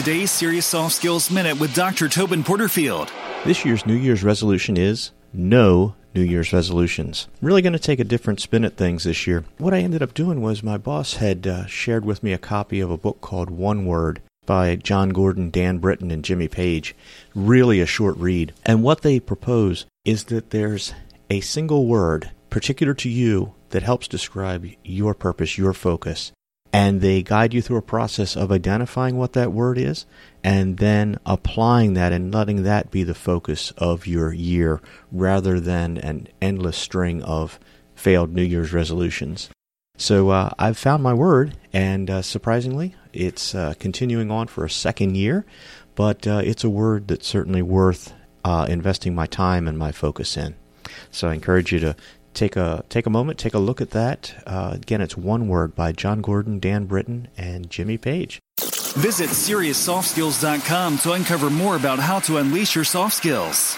today's Serious Soft Skills Minute with Dr. Tobin Porterfield. This year's New Year's resolution is no New Year's resolutions. I'm really going to take a different spin at things this year. What I ended up doing was my boss had uh, shared with me a copy of a book called One Word by Jon Gordon, Dan Britton, and Jimmy Page. Really a short read. And what they propose is that there's a single word particular to you that helps describe your purpose, your focus. And they guide you through a process of identifying what that word is and then applying that and letting that be the focus of your year rather than an endless string of failed New Year's resolutions. So uh, I've found my word, and uh, surprisingly, it's uh, continuing on for a second year, but uh, it's a word that's certainly worth uh, investing my time and my focus in. So I encourage you to take a take a moment, take a look at that. Uh, again, it's one word by Jon Gordon, Dan Britton, and Jimmy Page. Visit SeriousSoftSkills.com to uncover more about how to unleash your soft skills.